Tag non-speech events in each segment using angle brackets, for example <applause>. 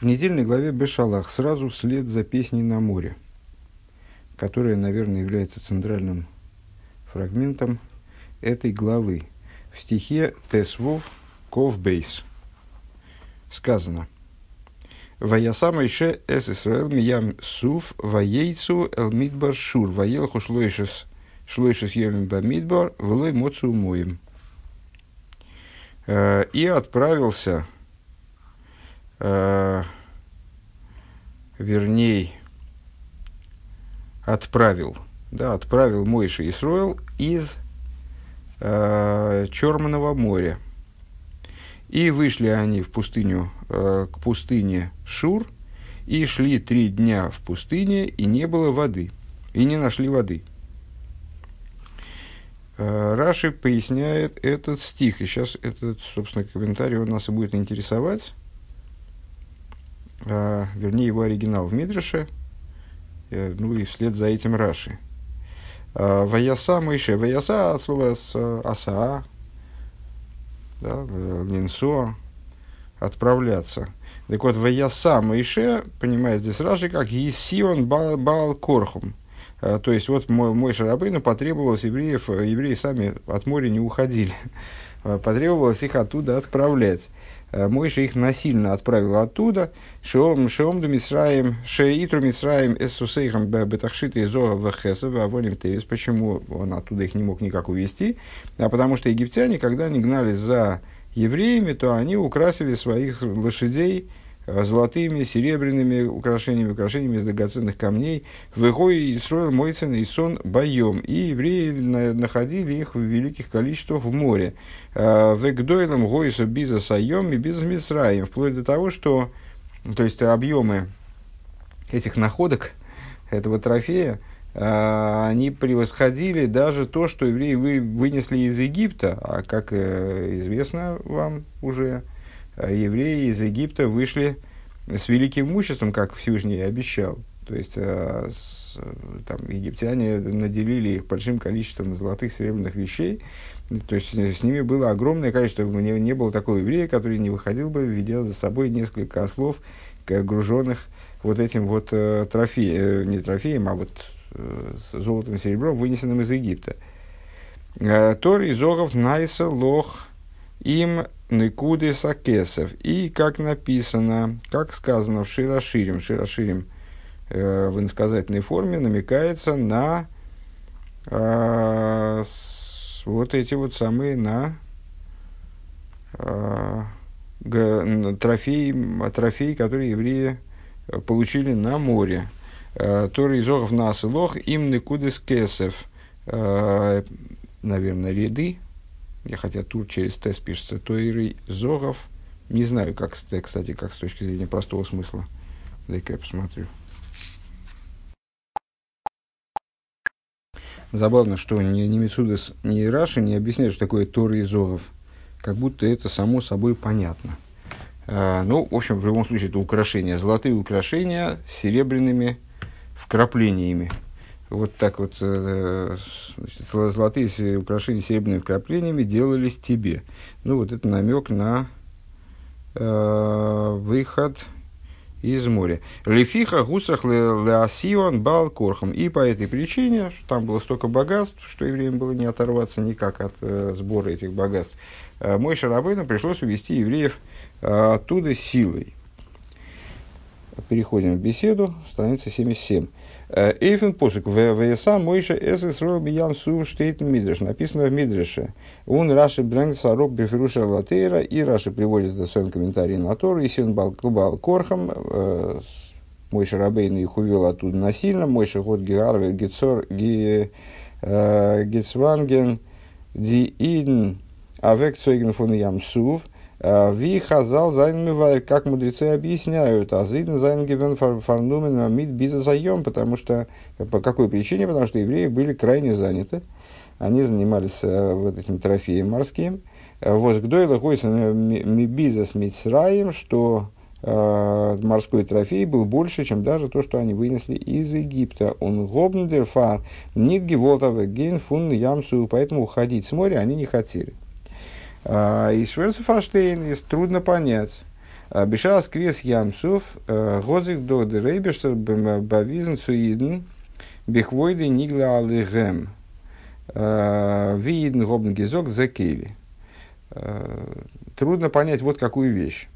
В недельной главе Бешалах сразу вслед за песней на море, которая, наверное, является центральным фрагментом этой главы. В стихе Тесвов Ковбейс сказано «Ваяса Майше эс Исраэл миям суф ваейцу эл мидбар шур ваелху шлойшес шлойшес йомим ба мидбар влой моцу моим». Э, и отправился э, вернее, отправил, да, отправил Мойша Исроил из э, Черного моря. И вышли они в пустыню, э, к пустыне Шур, и шли три дня в пустыне, и не было воды, и не нашли воды. Э, Раши поясняет этот стих, и сейчас этот, собственно, комментарий он нас и будет интересовать а, вернее его оригинал в Мидреше, э, ну и вслед за этим Раши. А, Ваяса Мойше. Ваяса от слова с аса, да, линсо, отправляться. Так вот, Ваяса Мойше, понимает здесь Раши, как Есион Бал, бал Корхум. А, то есть, вот мой, мой Шарабейну потребовалось евреев, евреи сами от моря не уходили. <laughs> Потребовалось их оттуда отправлять. Э, Мойша их насильно отправил оттуда. Шеом шеом до Мисраем, шеитру Мисраем эссусейхам бетахшита изога вахесов авоним тевис. Почему он оттуда их не мог никак увести? А потому что египтяне, когда они гнались за евреями, то они украсили своих лошадей золотыми, серебряными украшениями, украшениями из драгоценных камней. Выгой строил Мойцен и сон боем. И евреи находили их в великих количествах в море. Э, Вегдойлом Гойсу Биза Сайом и Биза Мицраем. Вплоть до того, что то есть объемы этих находок, этого трофея, э, они превосходили даже то, что евреи вы, вынесли из Египта, а как известно вам уже, евреи из Египта вышли с великим имуществом, как Всевышний обещал. То есть э, с, там, египтяне наделили их большим количеством золотых, серебряных вещей. То есть с ними было огромное количество. Не, не было такого еврея, который не выходил бы, ведя за собой несколько ослов, груженных вот этим вот э, трофеем, э, не трофеем, а вот э, золотом и серебром, вынесенным из Египта. Э, Тор из Огов Найса Лох им Никуды Сакесов. И как написано, как сказано в Широширим, Широширим э, в инсказательной форме намекается на э, с, вот эти вот самые на э, г, трофеи, трофеи, которые евреи получили на море. Э, Торы изогов нас лох им никудес кесов. Э, наверное, ряды хотя тур через тест пишется, Тойры Зогов. Не знаю, как, кстати, как с точки зрения простого смысла. Дай-ка я посмотрю. Забавно, что ни, ни Мицудес, ни Раши не объясняют, что такое Торы и Зогов. Как будто это само собой понятно. А, ну, в общем, в любом случае, это украшения. Золотые украшения с серебряными вкраплениями вот так вот э, значит, золотые украшения серебряными вкраплениями делались тебе. Ну, вот это намек на э, выход из моря. Лефиха гусах леасион бал корхом. И по этой причине, что там было столько богатств, что евреям было не оторваться никак от э, сбора этих богатств, э, мой Шарабейну пришлось увести евреев э, оттуда силой. Переходим в беседу, страница 77. Эйфен посук веса мойша эс исроил биян су штейт мидреш. Написано в мидреше. Он Раши брэнгт сарок бифруша латейра. И Раши приводит это в своем комментарии на Тору. И син бал корхам. Мойша Рабейн их увел оттуда насильно. Мойша ход геарве гецор гецванген ди идн авек цойген фон ямсув. Э, ווי חז״ל זאָגן как мудрецы объясняют, אַז אידן זיינען געווען פאַרנומען מיט ביזת הים, потому что, по какой причине? Потому что евреи были крайне заняты, они занимались э, вот этим трофеем морским. Э, וואָס גדולה מביזת מצרים, что э, морской трофей был больше, чем даже то, что они вынесли из Египта. און האָבן דערפאַר, ניט געוואָלט אַוועקגיין פון ים סוף, поэтому уходить с моря они не хотели. А, и Шверцефаштейн трудно понять. Бешас крес ямсуф, годзик до дерейбештер бавизн цуиден, бихвойды нигла алыгем. Виден гобн гизок за кейли. Трудно понять вот какую вещь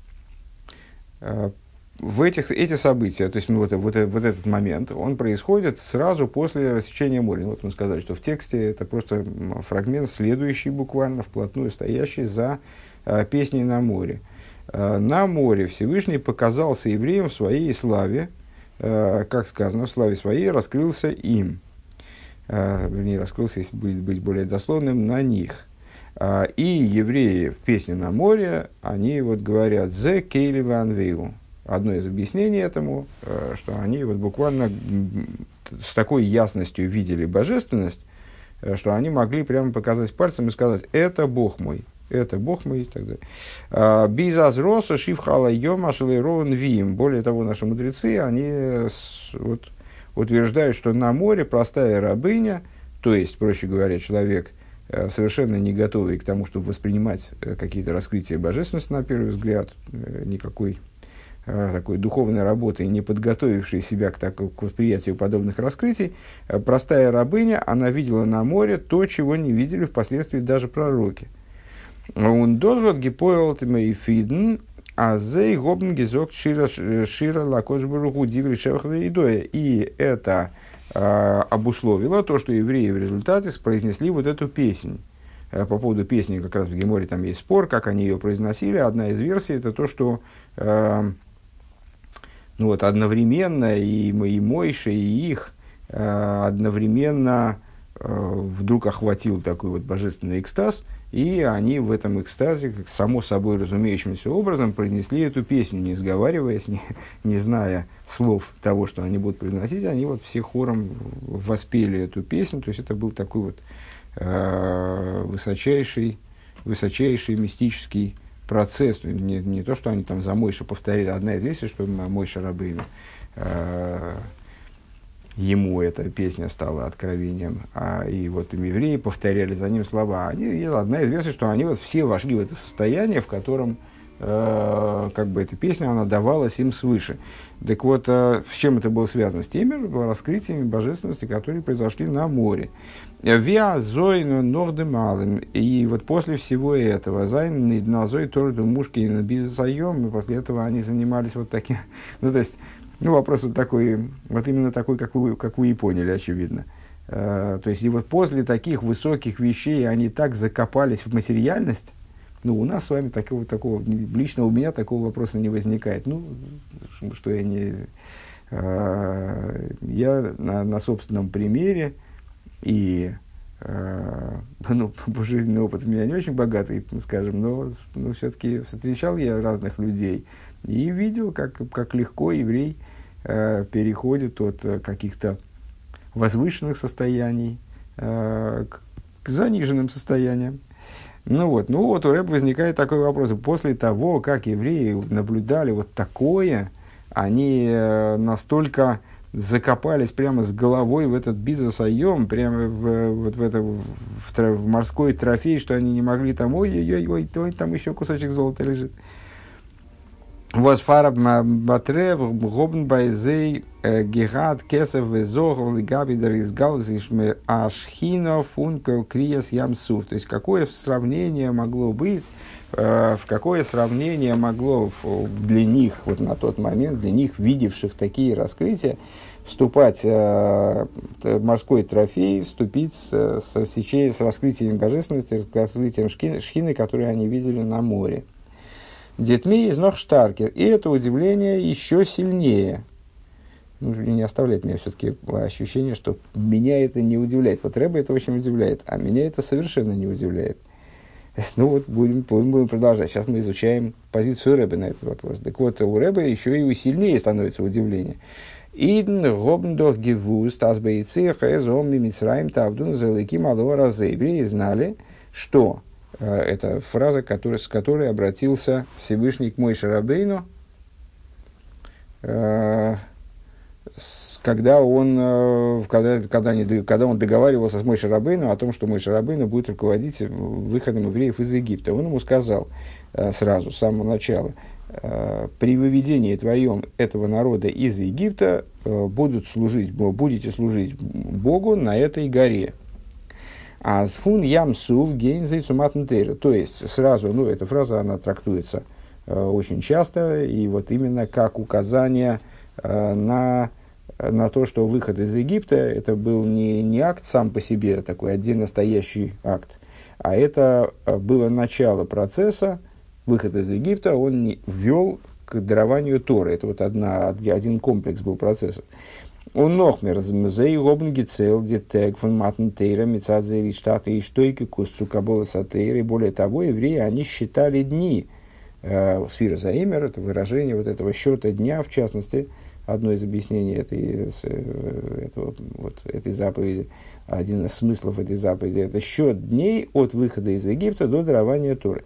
в этих, эти события, то есть ну, вот, вот, вот этот момент, он происходит сразу после рассечения моря. Вот мы сказали, что в тексте это просто фрагмент, следующий буквально, вплотную стоящий за э, песней на море. Э, на море Всевышний показался евреям в своей славе, э, как сказано, в славе своей раскрылся им. Э, вернее, раскрылся, если будет быть более дословным, на них. Э, и евреи в песне на море, они вот говорят «Зе кейли ванвею», одно из объяснений этому, э, что они вот буквально с такой ясностью видели божественность, э, что они могли прямо показать пальцем и сказать, это Бог мой, это Бог мой и так далее. А, Бизазроса шифхала йома шалейрован вим. Более того, наши мудрецы, они вот, утверждают, что на море простая рабыня, то есть, проще говоря, человек, э, совершенно не готовый к тому, чтобы воспринимать какие-то раскрытия божественности на первый взгляд, никакой такой духовной работы, не подготовившей себя к, так, к восприятию подобных раскрытий, э, простая рабыня, она видела на море то, чего не видели впоследствии даже пророки. Он дозвод гипоэл и фиден, а зей гобн гизок шира шира лакошбуруху диври идоя. И это а, обусловило то, что евреи в результате произнесли вот эту песнь. По поводу песни как раз в Геморе там есть спор, как они ее произносили. Одна из версий это то, что ну вот, одновременно и, и Мойша, и их э, одновременно э, вдруг охватил такой вот божественный экстаз, и они в этом экстазе, как само собой разумеющимся образом, произнесли эту песню, не сговариваясь, <laughs> не, не зная слов того, что они будут произносить, они вот все хором воспели эту песню, то есть это был такой вот э, высочайший, высочайший мистический процесс, не, не то, что они там за Мойша повторили, одна из вещей, что Мойша Рабейну, э, ему эта песня стала откровением, а и вот им евреи повторяли за ним слова. Они, одна из версий, что они вот все вошли в это состояние, в котором как бы эта песня, она давалась им свыше. Так вот, э, с чем это было связано? С теми раскрытиями божественности, которые произошли на море. Виа зойну нордемалым. И вот после всего этого, зайн на зой торду мушки на бизнесаем, и после этого они занимались вот таким, <laughs> ну то есть, ну вопрос вот такой, вот именно такой, как вы, как вы и поняли, очевидно. Uh, то есть, и вот после таких высоких вещей они так закопались в материальность, ну, у нас с вами такого, такого, лично у меня такого вопроса не возникает. Ну, что я не... Uh, я на, на собственном примере, и э, <laughs> ну, жизненный опыт у меня не очень богатый, скажем, но, но все-таки встречал я разных людей и видел, как, как легко еврей э, переходит от э, каких-то возвышенных состояний э, к, к заниженным состояниям. Ну вот, ну вот у Рэба возникает такой вопрос. После того, как евреи наблюдали вот такое, они э, настолько закопались прямо с головой в этот бизнес-айом, прямо в, вот в, это, в, в морской трофей, что они не могли там, ой-ой-ой, ой, там еще кусочек золота лежит. Вот фараб батре гобн байзей э, гигат кесов везох лигаби дарис гаузиш ашхина функа криес ямсуф. То есть, какое сравнение могло быть, э, в какое сравнение могло для них, вот на тот момент, для них, видевших такие раскрытия, вступать э, морской трофей, вступить с, с, с раскрытием божественности, с раскрытием шхины, шхины, которые они видели на море. Детми из Нохштаркер. И это удивление еще сильнее. Ну, не оставляет меня все-таки ощущение, что меня это не удивляет. Вот Рэба это очень удивляет, а меня это совершенно не удивляет. <laughs> Ну вот, будем, будем продолжать. Сейчас мы изучаем позицию Рэба на этот вопрос. Так вот, у Рэба еще и сильнее становится удивление. Иден гобндох гевуст азбейцы хэзом мимисраим тавдун залыки малого разы. Евреи знали, что это фраза, который, с которой обратился Всевышний к Мой Шарабейну, э, когда он, э, когда, когда, они, когда он договаривался с Мой Шарабейну о том, что Мой Шарабейну будет руководить выходом евреев из Египта. Он ему сказал сразу, с самого начала, э, при выведении твоем этого народа из Египта э, будут служить, будете служить Богу на этой горе. А с фун ямсув гейнзей цуматнтейра. То есть, сразу, ну, эта фраза, она трактуется э, очень часто, и вот именно как указание э, на, на то, что выход из Египта, это был не, не акт сам по себе, такой отдельно стоящий акт, а это э, было начало процесса, выход из Египта, он ввел к дарованию Торы. Это вот одна, один комплекс был процессов. Он нохмер, зей гобн гицел, детек фон матн тейра, мецадзе штата и штойки кусцу кабола сатейры. Более того, евреи, они считали дни. Э, сфера Заимер, это выражение вот этого счета дня, в частности, одно из объяснений этой, э, этого, вот, этой заповеди, один из смыслов этой заповеди, это счет дней от выхода из Египта до дарования Торы.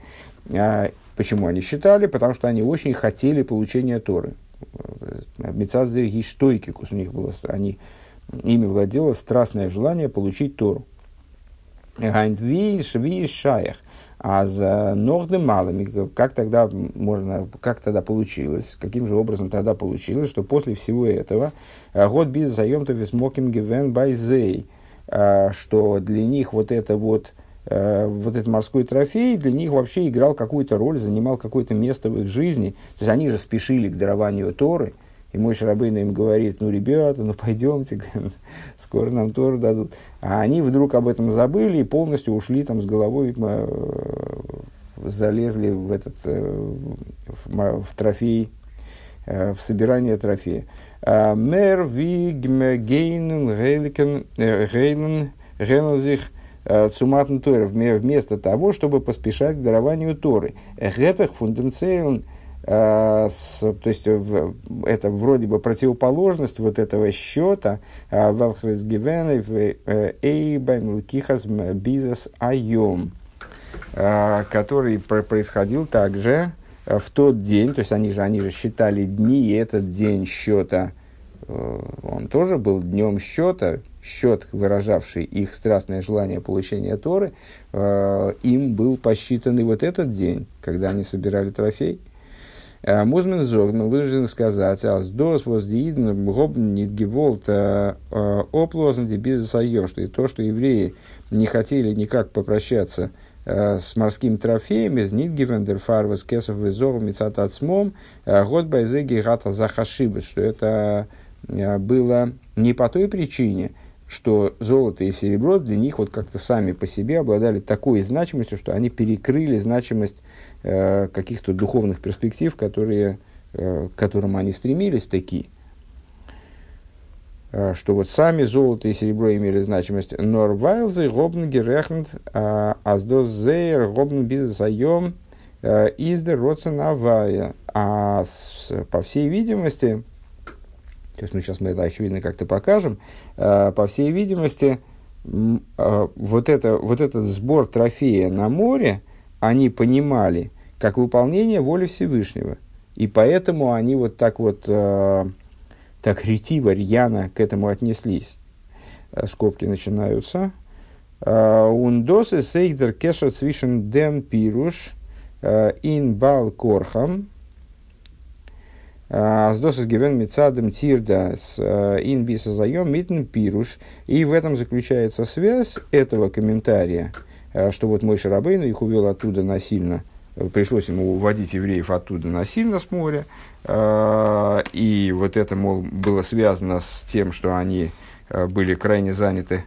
А, почему они считали? Потому что они очень хотели получения Торы. Мецадзе Гиштойкикус, у них было, они, ими владело страстное желание получить Тору. Шаях. А за нордым малыми, как тогда можно, как тогда получилось, каким же образом тогда получилось, что после всего этого э, год без заемта весмоким гивен байзей, э, что для них вот это вот, вот этот морской трофей для них вообще играл какую-то роль, занимал какое-то место в их жизни. То есть они же спешили к дарованию Торы, и мой Шарабейна им говорит, ну, ребята, ну, пойдемте, <laughs> скоро нам Тору дадут. А они вдруг об этом забыли и полностью ушли там с головой, э, залезли в этот, э, в, в трофей, э, в собирание трофея. А, Мэр вигм гейнен гейлен геназих цуматн Тора, вместо того, чтобы поспешать к дарованию Торы. Гепех фундамцейлен – Э, то есть это вроде бы противоположность вот этого счета э, Велхрес Гивенев э, Эйбен Кихас Бизнес Айом, который происходил также в тот день, то есть они же, они же считали дни, и этот день счета, он тоже был днем счета, счет, выражавший их страстное желание получения Торы, им был посчитан и вот этот день, когда они собирали трофей – Э, Музмен зог, мы вынуждены сказать, was die Iden гобн nicht gewollt оплозен die бизнес что и то, что евреи не хотели никак попрощаться э, с морским трофеем из Нидгивендер Фарвас Кесов Визору Мицат Ацмом э, год Байзеги Гата Захашибас, что это было не по той причине, что золото и серебро для них вот как-то сами по себе обладали такой значимостью, что они перекрыли значимость э, каких-то духовных перспектив, которые, э, к которым они стремились, такие. Э, что вот сами золото и серебро имели значимость. Нор вайлзы гобн герехнт а, аздос гобн бизнесайом э, издер родсен авая. А по всей видимости, то есть, ну, сейчас мы это, очевидно, как-то покажем. Э, по всей видимости, э, вот, это, вот этот сбор трофея на море они понимали как выполнение воли Всевышнего. И поэтому они вот так вот, э, так ретиво, рьяно к этому отнеслись. Скобки начинаются. Ундосы сейдер кеша свишен дем пируш ин бал корхам Аздосас гивен мецадом тирда с э, инбиса заем митн пируш. И в этом заключается связь этого комментария, э, что вот мой Шарабейн их увел оттуда насильно, пришлось ему уводить евреев оттуда насильно с моря. Э, и вот это, мол, было связано с тем, что они были крайне заняты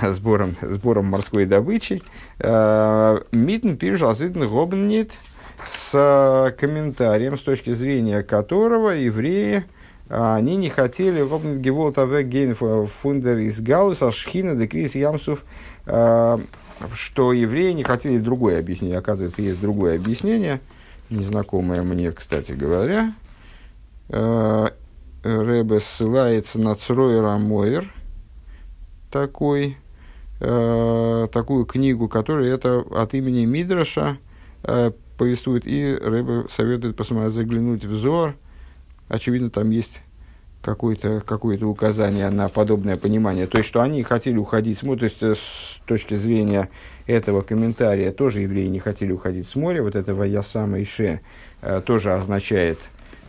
сбором, сбором морской добычи. Митн пируш азидн гобнит – с комментарием, с точки зрения которого евреи, а, они не хотели Геволт Авек Гейн Фундер из Галуса Шхина Декрис Ямсов, а, что евреи не хотели другое объяснение. Оказывается, есть другое объяснение, незнакомое мне, кстати говоря. А, Рэбе ссылается на Цройера Мойер, такой, такую книгу, которая это от имени Мидраша повествует, и Рэбе советует посмотреть, заглянуть в взор. Очевидно, там есть какое-то какое указание на подобное понимание. То есть, что они хотели уходить с моря, то есть, э, с точки зрения этого комментария, тоже евреи не хотели уходить с моря. Вот это «Ваясама Ише» э, тоже означает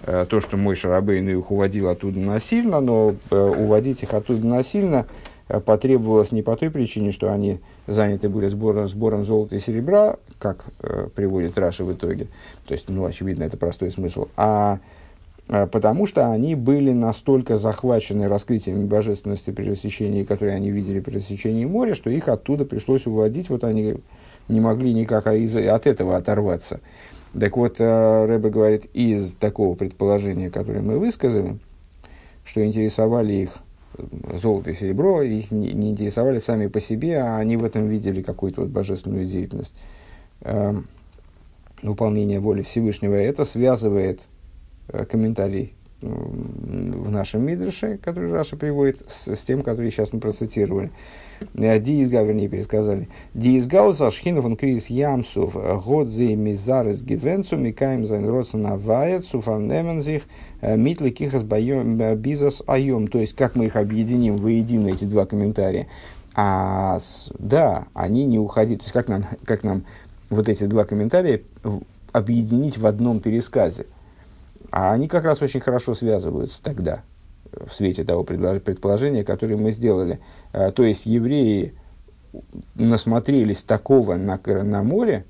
э, то, что мой Шарабейн их уводил оттуда насильно, но уводить их оттуда насильно потребовалось не по той причине, что они заняты были сбором, сбором золота и серебра, как э, приводит Раша в итоге, то есть, ну, очевидно, это простой смысл, а Э, потому что они были настолько захвачены раскрытиями божественности при рассечении, которые они видели при рассечении моря, что их оттуда пришлось уводить, вот они не могли никак от этого оторваться. Так вот, э, Рэбе говорит, из такого предположения, которое мы высказали, что интересовали их золото и серебро, их не, не интересовали сами по себе, а они в этом видели какую-то вот божественную деятельность, э, выполнение воли Всевышнего. Это связывает Э, комментарий в нашем Мидрше, который Раша приводит, с, с тем, который сейчас мы процитировали. Э, Диизга, вернее, пересказали. Диизгауза шхинов он крис ямсов э, годзе мизарес гивенцу микаем зайн родсен авает суфан немензих митли кихас бизнес айом. То есть, как мы их объединим воедино, эти два комментария. А, да, они не уходили. То есть, как нам, как нам вот эти два комментария объединить в одном пересказе – а они как раз очень хорошо связываются тогда, в свете того предположения, которое мы сделали. А, то есть евреи насмотрелись такого на, на море,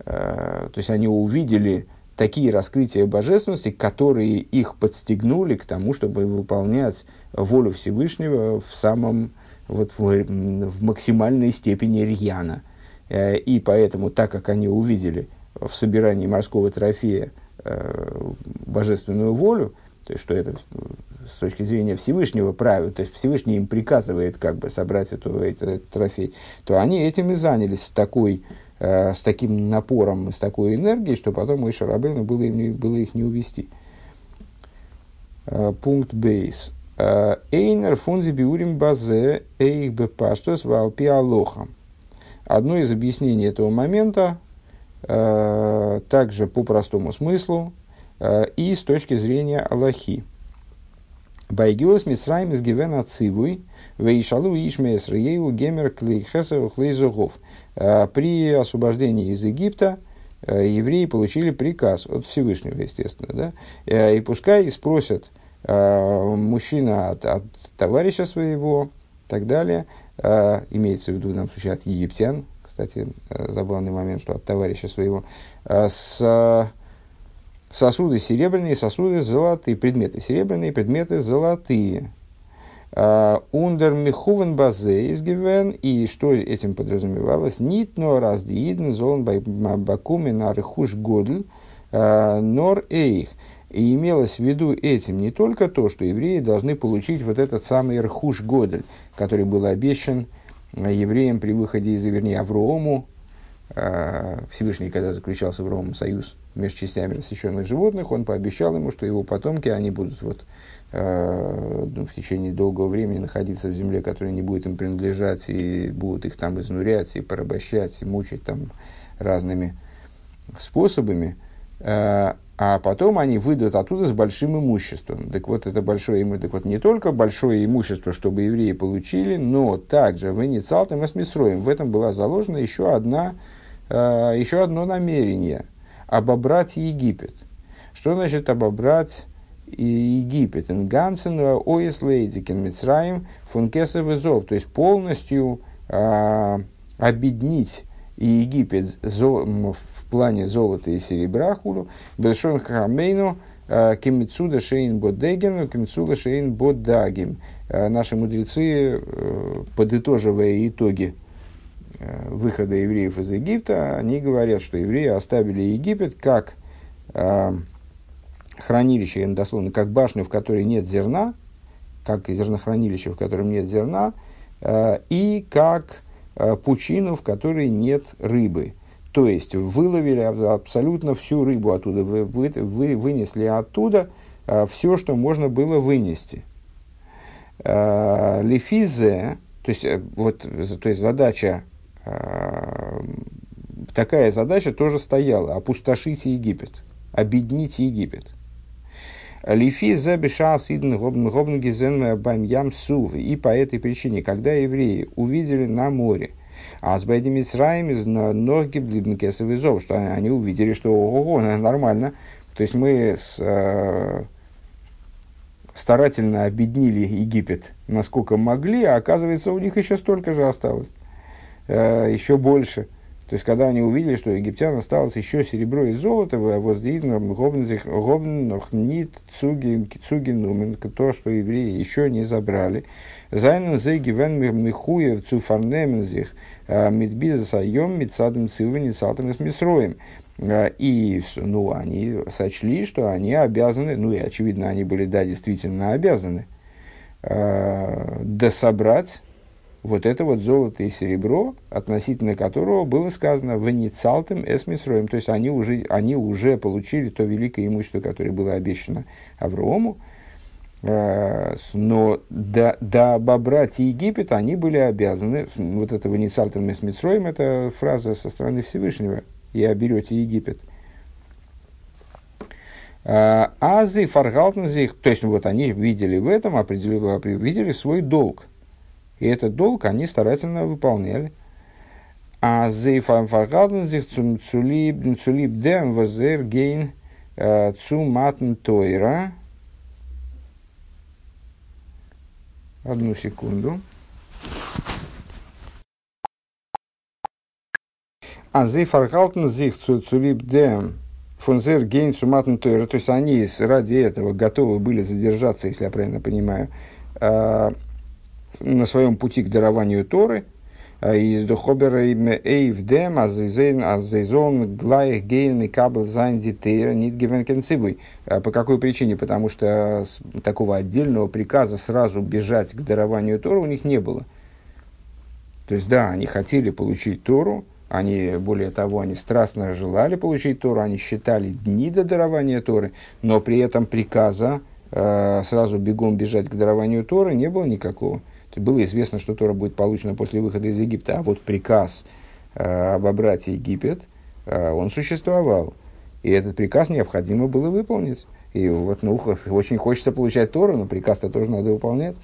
а, то есть они увидели такие раскрытия божественности, которые их подстегнули к тому, чтобы выполнять волю Всевышнего в самом вот, в, в максимальной степени рьяна. Э, и поэтому, так как они увидели в собирании морского трофея Э, божественную волю, то есть что это с точки зрения Всевышнего правила, то есть Всевышний им приказывает как бы собрать эту, этот, трофей, то они этим и занялись с, такой, э, с таким напором, с такой энергией, что потом Мой Шарабейну было, им, было их не увести. Э, пункт бейс. Э, Эйнер фунзи биурим базе эйх бепаштос валпи алоха. Одно из объяснений этого момента Э, также по простому смыслу и с точки зрения Аллахи. Байгиос Мицраим из Гивена Цивуй, Вейшалу Ишмеес Рееву Гемер Клейхесов Хлейзугов. Э, при освобождении из Египта евреи получили приказ от Всевышнего, естественно. Да? И пускай спросят мужчина от, от товарища своего, и так далее, имеется в виду в данном случае от египтян, кстати, э, забавный момент, что от товарища своего, э, с сосуды серебряные, сосуды золотые, предметы серебряные, предметы золотые. Э, Ундер михувен базе изгивен, и что этим подразумевалось? Нит но раздиидн зон бакуми на рехуш годль, нор эйх. И имелось в виду этим не только то, что евреи должны получить вот этот самый рхуш годль, который был обещан евреям при выходе из, вернее, Авроому, а, Всевышний, когда заключал с Авроомом союз между частями рассеченных животных, он пообещал ему, что его потомки, они будут вот, э, ну, в течение долгого времени находиться в земле, которая не будет им принадлежать, и будут их там изнурять, и порабощать, и мучить там разными способами. Э, а потом они выйдут оттуда с большим имуществом. Так вот, это большое имущество, так вот, не только большое имущество, чтобы евреи получили, но также в инициалтом и В этом была заложена еще, одна, еще одно намерение – обобрать Египет. Что значит обобрать Египет? אינגאנצן אויסליידיקן מצרים פון כסף וזהב. То есть, полностью э, обеднить Египет плане золота и серебра כולו, בלשון חכמינו, э, כמצודה שאין בה דגן, כמצודה שאין בה דגים. Э, наши мудрецы, э, подытоживая итоги выхода евреев из Египта, они говорят, что евреи оставили Египет как хранилище, дословно, как башню, в которой нет зерна, как зернохранилище, в котором нет зерна, и как пучину, в которой нет рыбы. То есть выловили абсолютно всю рыбу оттуда, вы, вы, вы вынесли оттуда а, все, что можно было вынести. А, лефизе, то есть, э, вот, то есть задача, такая задача тоже стояла, опустошить Египет, обеднить Египет. Лифи забиша сидн гобн гизен бам ям сув. И по этой причине, когда евреи увидели на море, а с Байдами Мицраем из ноги Блибнкесов зов, что они увидели, что ого, нормально. То есть мы с, э, старательно обеднили Египет, насколько могли, а оказывается, у них еще столько же осталось, э, еще больше. То есть, когда они увидели, что у египтян осталось еще серебро и золото, воздвигнут нит цуги то, что евреи еще не забрали. Зайнен зеги вен михуев цуфарнемензих э, мидбизасайом мидсадом цивы ницалтом с мисроем. Э, и ну, они сочли, что они обязаны, ну и очевидно, они были, да, действительно обязаны, э, дособрать вот это вот золото и серебро, относительно которого было сказано «веницалтем эсмисроем», то есть они уже, они уже получили то великое имущество, которое было обещано Аврааму, э, но до, до обобрать Египет они были обязаны, вот это «веницалтем эсмисроем» – это фраза со стороны Всевышнего, и оберете Египет. Э, Азы фаргалтнзих, то есть вот они видели в этом, определили, видели свой долг – и этот долг они старательно выполняли. А зейфаргалдензих цулиб дем возер гейн э, цуматн тойра. Одну секунду. און זיי פארהאלטן זיך צוליב דעם פון זייער גיין צו מתן תורה. То есть они ради этого готовы были задержаться, если я правильно понимаю, э, на своем пути к дарованию Торы, а из Духобера Эйвдем, Азейзен, Азейзон, Глаих, Гейн, Микабл, Занди, Тейра, Нитгивен, Кенцибуй. А по какой причине? Потому что такого отдельного приказа сразу бежать к дарованию Торы у них не было. То есть, да, они хотели получить Тору, они, более того, они страстно желали получить Тору, они считали дни до дарования Торы, но при этом приказа э, сразу бегом бежать к дарованию Торы не было никакого было известно, что Тора будет получена после выхода из Египта, а вот приказ э, обобрать Египет, э, он существовал. И этот приказ необходимо было выполнить. И вот, ну, очень хочется получать Тору, но приказ-то тоже надо выполнять.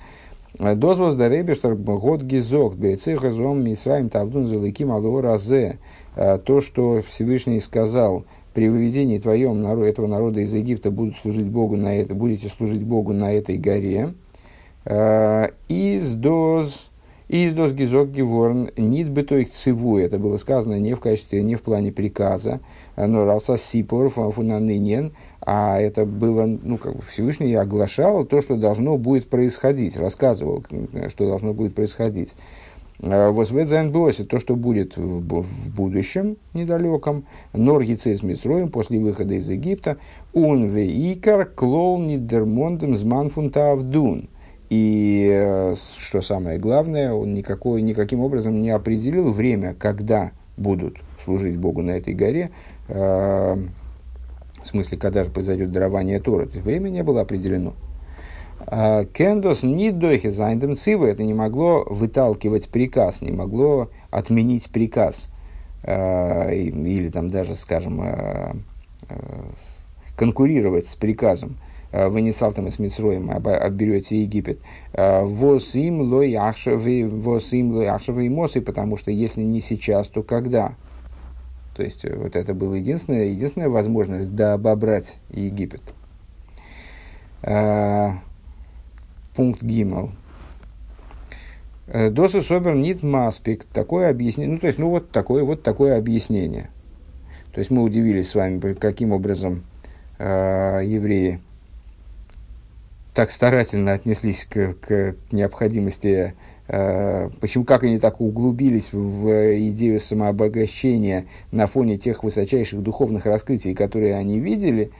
Дозвоз да ребештар год гизок, бейцеха зом мисраим тавдун залыким разе. Э, то, что Всевышний сказал, при выведении твоем этого народа из Египта будут служить Богу на это, будете служить Богу на этой горе. Э, из доз из доз гизок геворн нит бытойк циву. Это было сказано не в качестве, не в плане приказа, но раса сипор фунанынен, а это было, ну, как бы Всевышний оглашал то, что должно будет происходить, рассказывал, что должно будет происходить. Э, Возведзайн бросит то, что будет в, будущем недалеком, Норгицес Митроем после выхода из Египта, он веикар клол нидермондем зманфунта авдун. И, э, что самое главное, он никакой, никаким образом не определил время, когда будут служить Богу на этой горе, э, в смысле, когда же произойдет дарование Торы. То есть, время не было определено. А, קען דאס ניט דוחה זיין דעם ציווי, это не могло выталкивать приказ, не могло отменить приказ. Э, или там даже, скажем, конкурировать с приказом. Э, ונצלתם את מצרים, оберете Египет. Э, ואם לא עכשיו, ואם לא עכשיו אימתי, потому что если не сейчас, то когда? То есть, э, вот это была единственная, единственная возможность да, обобрать Египет. Пункт Гимал. Досы Собер Нит Маспик. Такое объяснение. Ну, то есть, ну, вот такое, вот такое объяснение. То есть, мы удивились с вами, каким образом э, евреи так старательно отнеслись к, к необходимости, э, почему, как они так углубились в, идею самообогащения на фоне тех высочайших духовных раскрытий, которые они видели,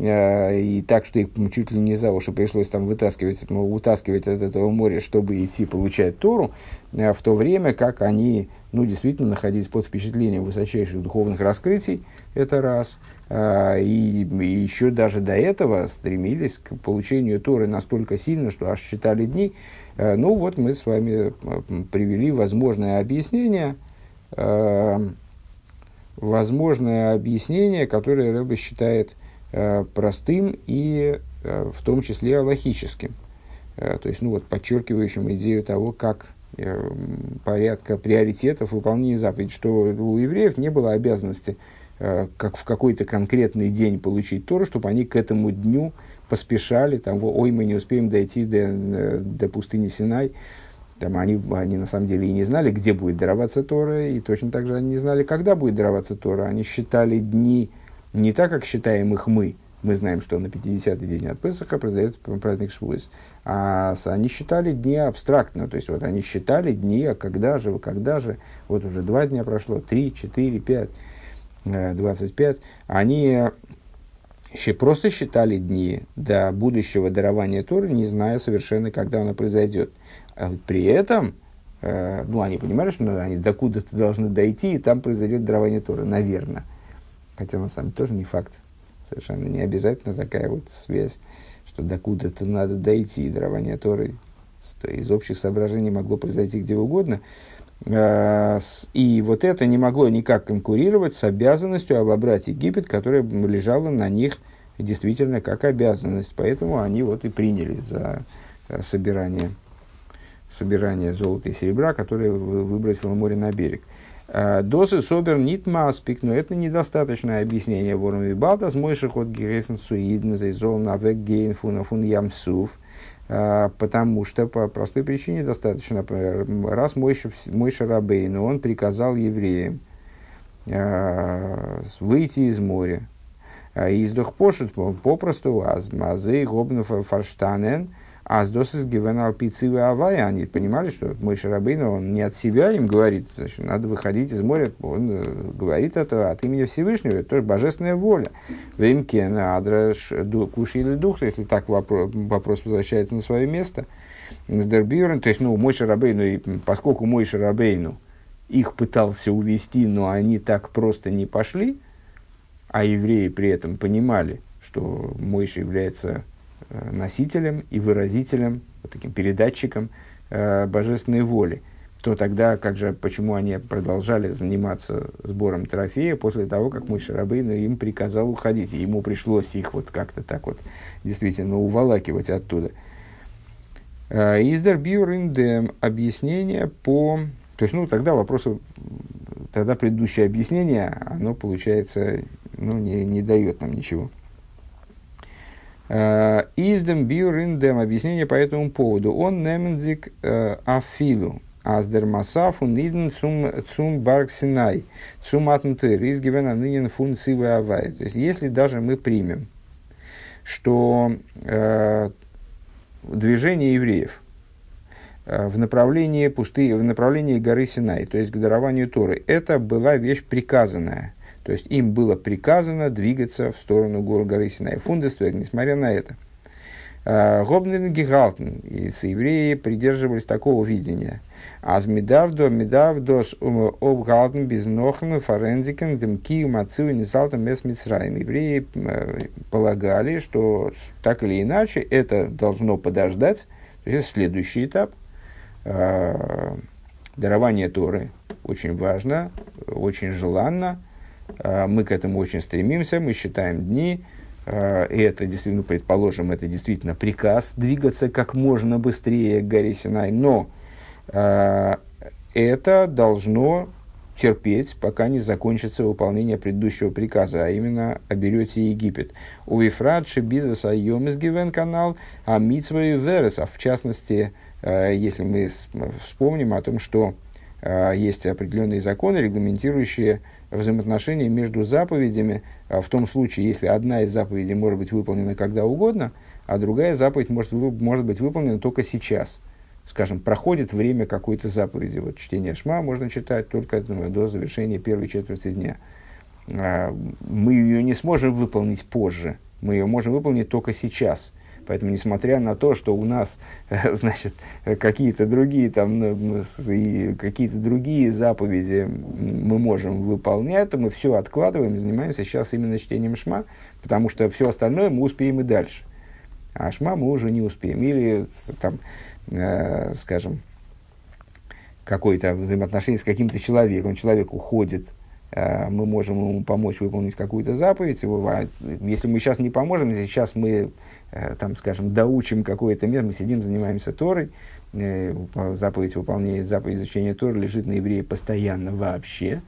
и так, что их чуть ли не за уши пришлось там вытаскивать, ну, вытаскивать от этого моря, чтобы идти получать Тору, э, в то время как они, ну, действительно находились под впечатлением высочайших духовных раскрытий, это раз – а, и, еще даже до этого стремились к получению Торы настолько сильно, что аж считали дни. Ну вот мы с вами привели возможное объяснение, возможное объяснение, которое Рэбе считает простым и в том числе аллахическим, то есть, ну вот, подчеркивающим идею того, как порядка приоритетов выполнения заповедей, что у евреев не было обязанности как в какой-то конкретный день получить Тору, чтобы они к этому дню поспешали, там, ой, мы не успеем дойти до, до пустыни Синай, там они, они на самом деле и не знали, где будет дароваться Тора, и точно так же они не знали, когда будет дароваться Тора. Они считали дни не так, как считаем их мы. Мы знаем, что на 50-й день от Песаха произойдет праздник Швуис. А они считали дни абстрактно. То есть, вот они считали дни, а когда же, когда же. Вот уже два дня прошло, три, четыре, пять, э, двадцать пять. Они просто считали дни до будущего дарования Торы, не зная совершенно, когда оно произойдет. А при этом, э, ну, они понимали, что они докуда-то должны дойти, и там произойдет дарование Торы, наверное. Хотя, на самом деле, тоже не факт. Совершенно не обязательно такая вот связь, что докуда-то надо дойти. Дарование Торы из общих соображений могло произойти где угодно. Э, и вот это не могло никак конкурировать с обязанностью обобрать Египет, которая лежала на них действительно как обязанность. Поэтому они вот и принялись за э, собирание собирание золота и серебра, которое выбросило море на берег. А, Досы собер нит маспик, но это недостаточное объяснение вором и балта. С мойших от гересен суидн зайзол навек гейн фуна фун ямсуф, а, потому что по простой причине достаточно, раз Мойша, Мойша Рабейну, он приказал евреям выйти из моря, издох пошут попросту азмазы гобнув фарштанен, а с досыс гивенал пиццивы авая, они понимали, что мой Шарабейн, он не от себя им говорит, значит, надо выходить из моря, он э, говорит это от имени Всевышнего, это тоже божественная воля. Вемкен, адраш, куши или дух, если так вопрос, вопрос возвращается на свое место. Сдербюрен, то есть, ну, мой Шарабейну, поскольку мой Шарабейну их пытался увести, но они так просто не пошли, а евреи при этом понимали, что Мойша является носителем и выразителем, вот таким передатчиком э, божественной воли, то тогда как же, почему они продолжали заниматься сбором трофея после того, как мой Шарабейн им приказал уходить, и ему пришлось их вот как-то так вот действительно уволакивать оттуда. Э, Издер Бьюриндем объяснение по... То есть, ну, тогда вопросы, тогда предыдущее объяснение, оно, получается, ну, не, не дает нам ничего. Э, Издем бюриндем объяснение по этому поводу. Он немендик э, афилу. Аздер масафу ниден цум, цум барксинай. Цум атнтыр. Изгивена нынен функции авай. То есть, если даже мы примем, что э, движение евреев э, в направлении пустые, в направлении горы Синай, то есть к дарованию Торы, это была вещь приказанная – то есть им было приказано двигаться в сторону гор горы Синай. Фундесвег, несмотря на это. А, Гобнен Гигалтен, и евреи придерживались такого видения. Аз медавдо медавдос обгалтен без нохн форензикен демки мацу и несалтом мес Евреи э, полагали, что так или иначе это должно подождать. То есть следующий этап. А, дарование Торы очень важно, очень желанно мы к этому очень стремимся, мы считаем дни, а, и это действительно, предположим, это действительно приказ двигаться как можно быстрее к горе Синай, но а, это должно терпеть, пока не закончится выполнение предыдущего приказа, а именно оберете Египет. У Ефрат Шибиза Сайом из Гивен канал, а Митсва и Верес, а в частности, если мы вспомним о том, что есть определенные законы, регламентирующие взаимоотношения между заповедями а в том случае, если одна из заповедей может быть выполнена когда угодно, а другая заповедь может, может быть выполнена только сейчас. Скажем, проходит время какой-то заповеди. Вот чтение шма можно читать только ну, до завершения первой четверти дня. А, мы ее не сможем выполнить позже. Мы ее можем выполнить только сейчас. Поэтому, несмотря на то, что у нас, <laughs> значит, какие-то другие там, ну, какие-то другие заповеди мы можем выполнять, то мы все откладываем занимаемся сейчас именно чтением шма, потому что все остальное мы успеем и дальше. А шма мы уже не успеем. Или, там, э, скажем, какое-то взаимоотношение с каким-то человеком. Человек уходит мы можем ему помочь выполнить какую-то заповедь. Если мы сейчас не поможем, сейчас мы, э, там, скажем, доучим какое-то место, мы сидим, занимаемся Торой, э, заповедь выполнения, заповедь изучения Торы лежит на евреи постоянно вообще.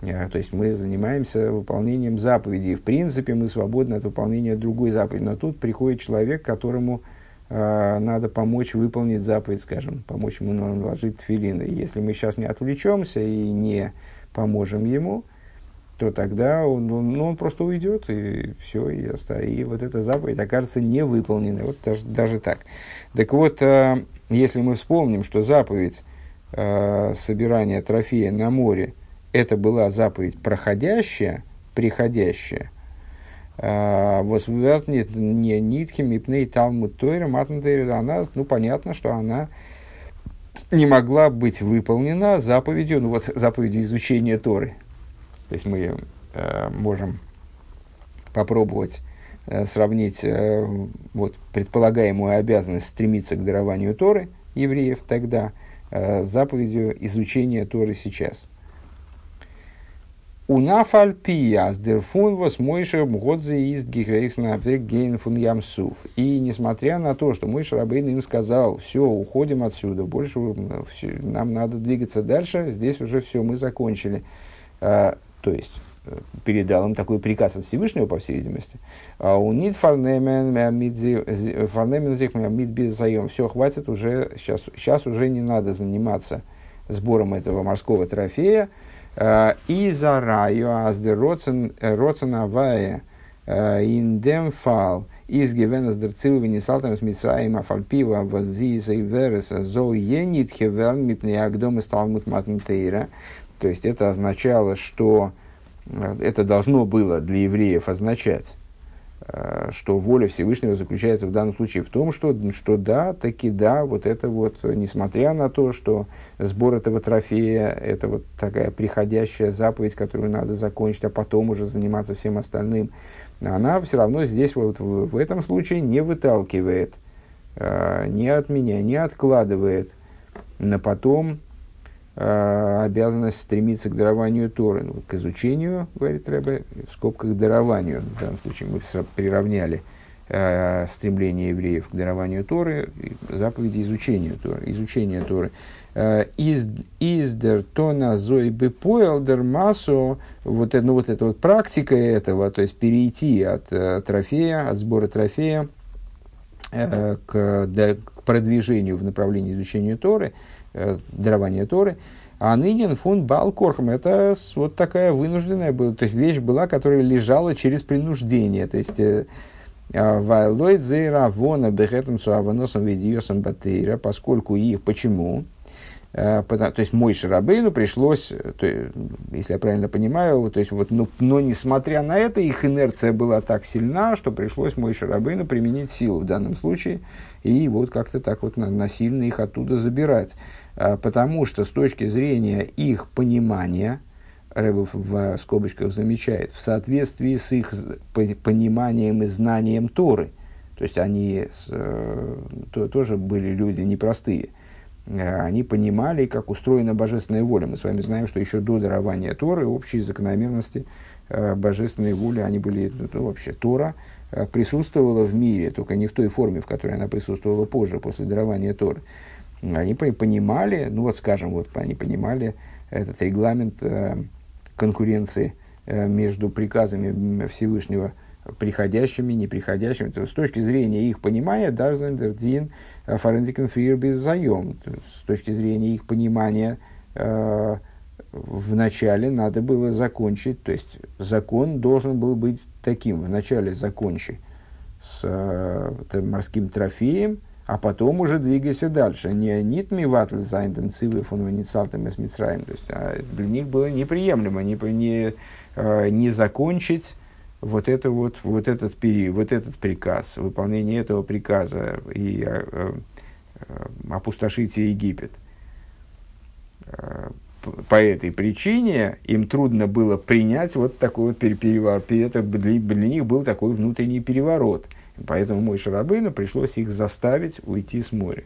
То есть мы занимаемся выполнением заповедей. В принципе, мы свободны от выполнения другой заповеди. Но тут приходит человек, которому э, надо помочь выполнить заповедь, скажем, помочь ему наложить тфилин. И если мы сейчас не отвлечемся и не поможем ему, то тогда он, он, ну, он просто уйдет, и все, и, и вот эта заповедь окажется невыполненной. Вот даже, даже так. Так вот, э, если мы вспомним, что заповедь э, собирания трофея на море, это была заповедь проходящая, приходящая, э, Восвертнит не нитки, мипней талмуд тойра, она, ну, понятно, что она не могла быть выполнена заповедью, ну вот заповедью изучения Торы. То есть мы э, можем попробовать э, сравнить э, вот, предполагаемую обязанность стремиться к дарованию Торы евреев тогда э, с заповедью изучения Торы сейчас – Унафаль пияс дерфун вас мойша мгодзе из гигрейсна гейн фун ямсуф. И несмотря на то, что мой Шарабейн им сказал, все, уходим отсюда, больше все, нам надо двигаться дальше, здесь уже все, мы закончили. А, то есть, э, передал им такой приказ от Всевышнего, по всей видимости. А у нит фарнемен зих мид безаем. Все, хватит уже, сейчас, сейчас уже не надо заниматься сбором этого морского трофея, Э, и за раю азде роцен авая индем фал из гевенас дерцилу венесалтам с мицраем афальпива возиза и вереса зол енит хевен мипне агдом и сталмут матнтейра. То есть это означало, что э, это должно было для евреев означать, Э, что воля Всевышнего заключается в данном случае в том, что, что да, таки да, вот это вот, несмотря на то, что сбор этого трофея, это вот такая приходящая заповедь, которую надо закончить, а потом уже заниматься всем остальным, она все равно здесь вот в, в этом случае не выталкивает, э, не отменяет, не откладывает на потом э, обязанность стремиться к дарованию Торы, ну, к изучению, говорит Рэбе, в скобках дарованию, в данном случае мы приравняли э, стремление евреев к дарованию Торы, заповеди изучения Торы, изучения Торы. Э, из дер тона зой бепоэлдер массу, вот, ну, вот эта вот практика этого, то есть перейти от э, трофея, от сбора трофея э, к, да, к продвижению в направлении изучения Торы – э, дарования Торы. А ныне фун балкорхм это вот такая вынужденная была, то есть вещь была, которая лежала через принуждение. То есть э, а, Вайлойд зейра вона бехетом суаваносом ведиосом батейра, поскольку их, почему? Э, то есть мой Шарабейну пришлось, если я правильно понимаю, то есть вот, но, но несмотря на это, их инерция была так сильна, что пришлось мой Шарабейну применить силу в данном случае, и вот как-то так вот насильно их оттуда забирать. А, потому что с точки зрения их понимания, Рэбов в скобочках замечает, в соответствии с их пониманием и знанием Торы, то есть они с, э, то, тоже были люди непростые, э, они понимали, как устроена божественная воля. Мы с вами знаем, что еще до дарования Торы общие закономерности э, божественной воли, они были ну, вообще Тора, присутствовала в мире, только не в той форме, в которой она присутствовала позже, после дарования Торы они понимали, ну вот скажем, вот они понимали этот регламент э, конкуренции э, между приказами Всевышнего приходящими, неприходящими. То есть, с точки зрения их понимания, דארף זיין דער דין פארענדיקן פריער ביזת הים. С точки зрения их понимания, э, вначале надо было закончить, то есть закон должен был быть таким, вначале закончи с э, морским трофеем, а потом уже двигайся дальше. און ניט מבטל זיין דעם ציווי פון ונצלתם את מצרים. То есть а для них было неприемлемо не, не, а, не закончить вот, это вот, вот этот период, вот этот приказ, выполнение этого приказа и а, а, опустошите Египет. По этой причине им трудно было принять вот такой вот переворот. Это для, для них был такой внутренний переворот – Поэтому мой Шарабейну пришлось их заставить уйти с моря.